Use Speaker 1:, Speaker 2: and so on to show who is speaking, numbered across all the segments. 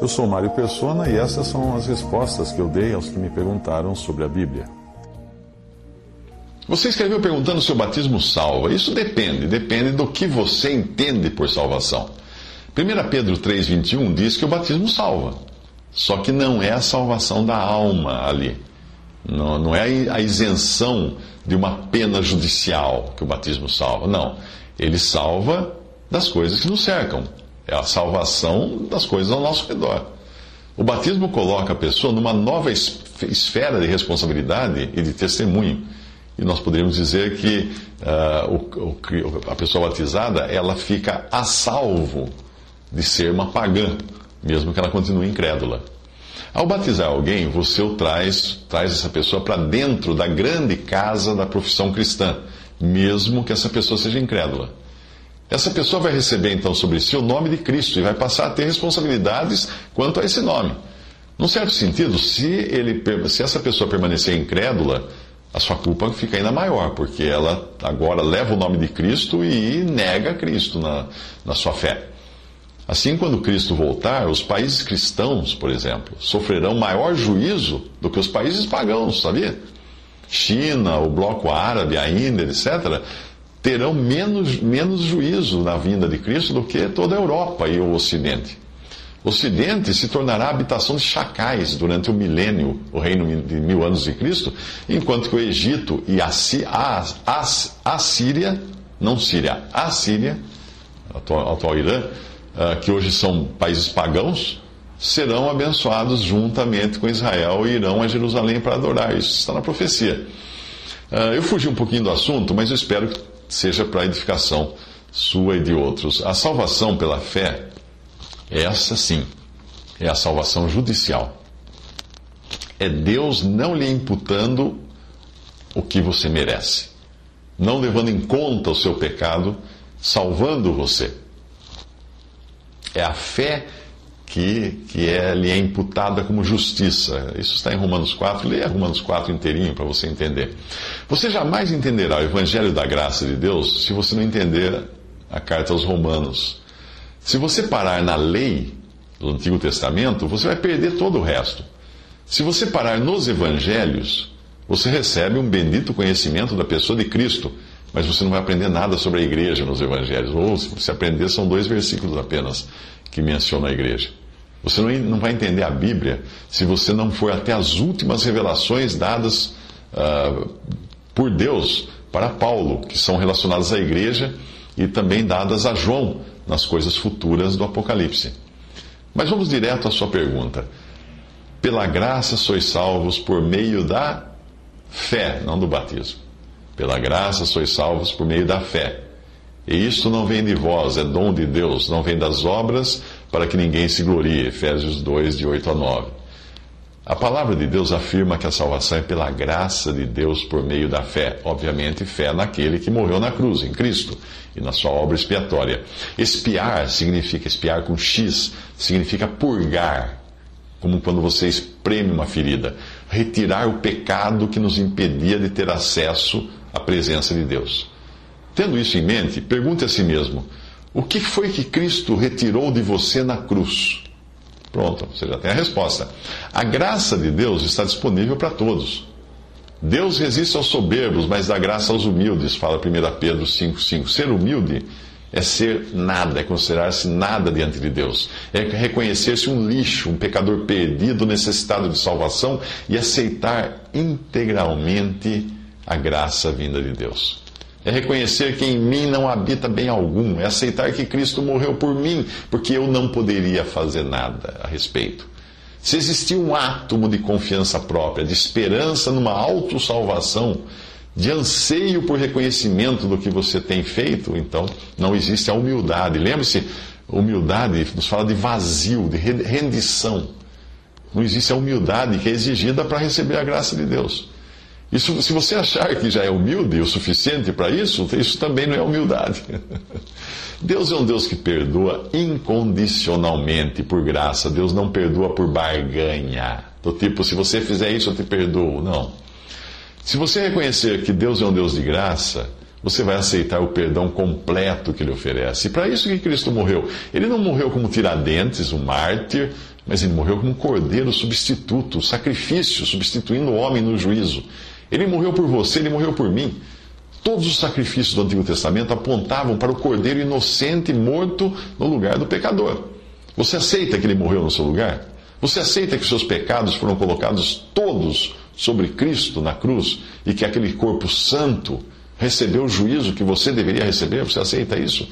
Speaker 1: Eu sou Mário Persona e essas são as respostas que eu dei aos que me perguntaram sobre a Bíblia.
Speaker 2: Você escreveu perguntando se o batismo salva. Isso depende, depende do que você entende por salvação. 1 Pedro 3,21 diz que o batismo salva. Só que não é a salvação da alma ali. Não, não é a isenção de uma pena judicial que o batismo salva. Não. Ele salva das coisas que nos cercam. É a salvação das coisas ao nosso redor. O batismo coloca a pessoa numa nova esfera de responsabilidade e de testemunho. E nós poderíamos dizer que uh, o, o, a pessoa batizada ela fica a salvo de ser uma pagã, mesmo que ela continue incrédula. Ao batizar alguém, você o traz, traz essa pessoa para dentro da grande casa da profissão cristã, mesmo que essa pessoa seja incrédula. Essa pessoa vai receber então sobre si o nome de Cristo e vai passar a ter responsabilidades quanto a esse nome. Num certo sentido, se, ele, se essa pessoa permanecer incrédula, a sua culpa fica ainda maior, porque ela agora leva o nome de Cristo e nega Cristo na, na sua fé. Assim, quando Cristo voltar, os países cristãos, por exemplo, sofrerão maior juízo do que os países pagãos, sabia? China, o bloco árabe, a Índia, etc., terão menos, menos juízo na vinda de Cristo do que toda a Europa e o Ocidente. O Ocidente se tornará habitação de chacais durante o milênio, o reino de mil anos de Cristo, enquanto que o Egito e a, a, a, a Síria, não Síria, a Síria, atual, atual Irã, uh, que hoje são países pagãos, serão abençoados juntamente com Israel e irão a Jerusalém para adorar. Isso está na profecia. Uh, eu fugi um pouquinho do assunto, mas eu espero seja para edificação sua e de outros. A salvação pela fé, essa sim, é a salvação judicial. É Deus não lhe imputando o que você merece, não levando em conta o seu pecado, salvando você. É a fé que, que é, lhe é imputada como justiça. Isso está em Romanos 4. Leia Romanos 4 inteirinho para você entender. Você jamais entenderá o Evangelho da graça de Deus se você não entender a carta aos Romanos. Se você parar na lei do Antigo Testamento, você vai perder todo o resto. Se você parar nos Evangelhos, você recebe um bendito conhecimento da pessoa de Cristo, mas você não vai aprender nada sobre a igreja nos Evangelhos. Ou, se aprender, são dois versículos apenas que mencionam a igreja. Você não vai entender a Bíblia se você não for até as últimas revelações dadas uh, por Deus para Paulo, que são relacionadas à igreja e também dadas a João nas coisas futuras do Apocalipse. Mas vamos direto à sua pergunta. Pela graça sois salvos por meio da fé, não do batismo. Pela graça sois salvos por meio da fé. E isto não vem de vós, é dom de Deus, não vem das obras, para que ninguém se glorie. Efésios 2, de 8 a 9. A palavra de Deus afirma que a salvação é pela graça de Deus por meio da fé. Obviamente, fé naquele que morreu na cruz, em Cristo, e na sua obra expiatória. Espiar significa, espiar com X, significa purgar, como quando você espreme uma ferida. Retirar o pecado que nos impedia de ter acesso à presença de Deus. Tendo isso em mente, pergunte a si mesmo: o que foi que Cristo retirou de você na cruz? Pronto, você já tem a resposta. A graça de Deus está disponível para todos. Deus resiste aos soberbos, mas dá graça aos humildes, fala 1 Pedro 5,5. Ser humilde é ser nada, é considerar-se nada diante de Deus. É reconhecer-se um lixo, um pecador perdido, necessitado de salvação e aceitar integralmente a graça vinda de Deus. É reconhecer que em mim não habita bem algum. É aceitar que Cristo morreu por mim, porque eu não poderia fazer nada a respeito. Se existir um átomo de confiança própria, de esperança numa autossalvação, de anseio por reconhecimento do que você tem feito, então não existe a humildade. Lembre-se, humildade nos fala de vazio, de rendição. Não existe a humildade que é exigida para receber a graça de Deus. Isso, se você achar que já é humilde o suficiente para isso, isso também não é humildade. Deus é um Deus que perdoa incondicionalmente por graça. Deus não perdoa por barganha. Do tipo, se você fizer isso, eu te perdoo. Não. Se você reconhecer que Deus é um Deus de graça, você vai aceitar o perdão completo que ele oferece. E para isso que Cristo morreu. Ele não morreu como Tiradentes, um mártir, mas ele morreu como um cordeiro substituto, sacrifício, substituindo o homem no juízo. Ele morreu por você, ele morreu por mim. Todos os sacrifícios do Antigo Testamento apontavam para o cordeiro inocente morto no lugar do pecador. Você aceita que ele morreu no seu lugar? Você aceita que os seus pecados foram colocados todos sobre Cristo na cruz e que aquele corpo santo recebeu o juízo que você deveria receber? Você aceita isso?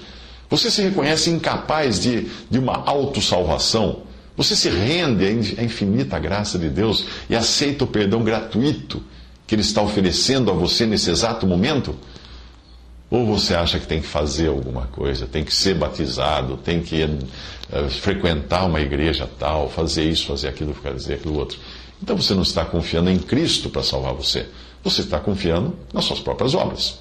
Speaker 2: Você se reconhece incapaz de, de uma autossalvação? Você se rende à infinita graça de Deus e aceita o perdão gratuito que Ele está oferecendo a você nesse exato momento? Ou você acha que tem que fazer alguma coisa, tem que ser batizado, tem que uh, frequentar uma igreja tal, fazer isso, fazer aquilo, fazer aquilo outro. Então você não está confiando em Cristo para salvar você. Você está confiando nas suas próprias obras.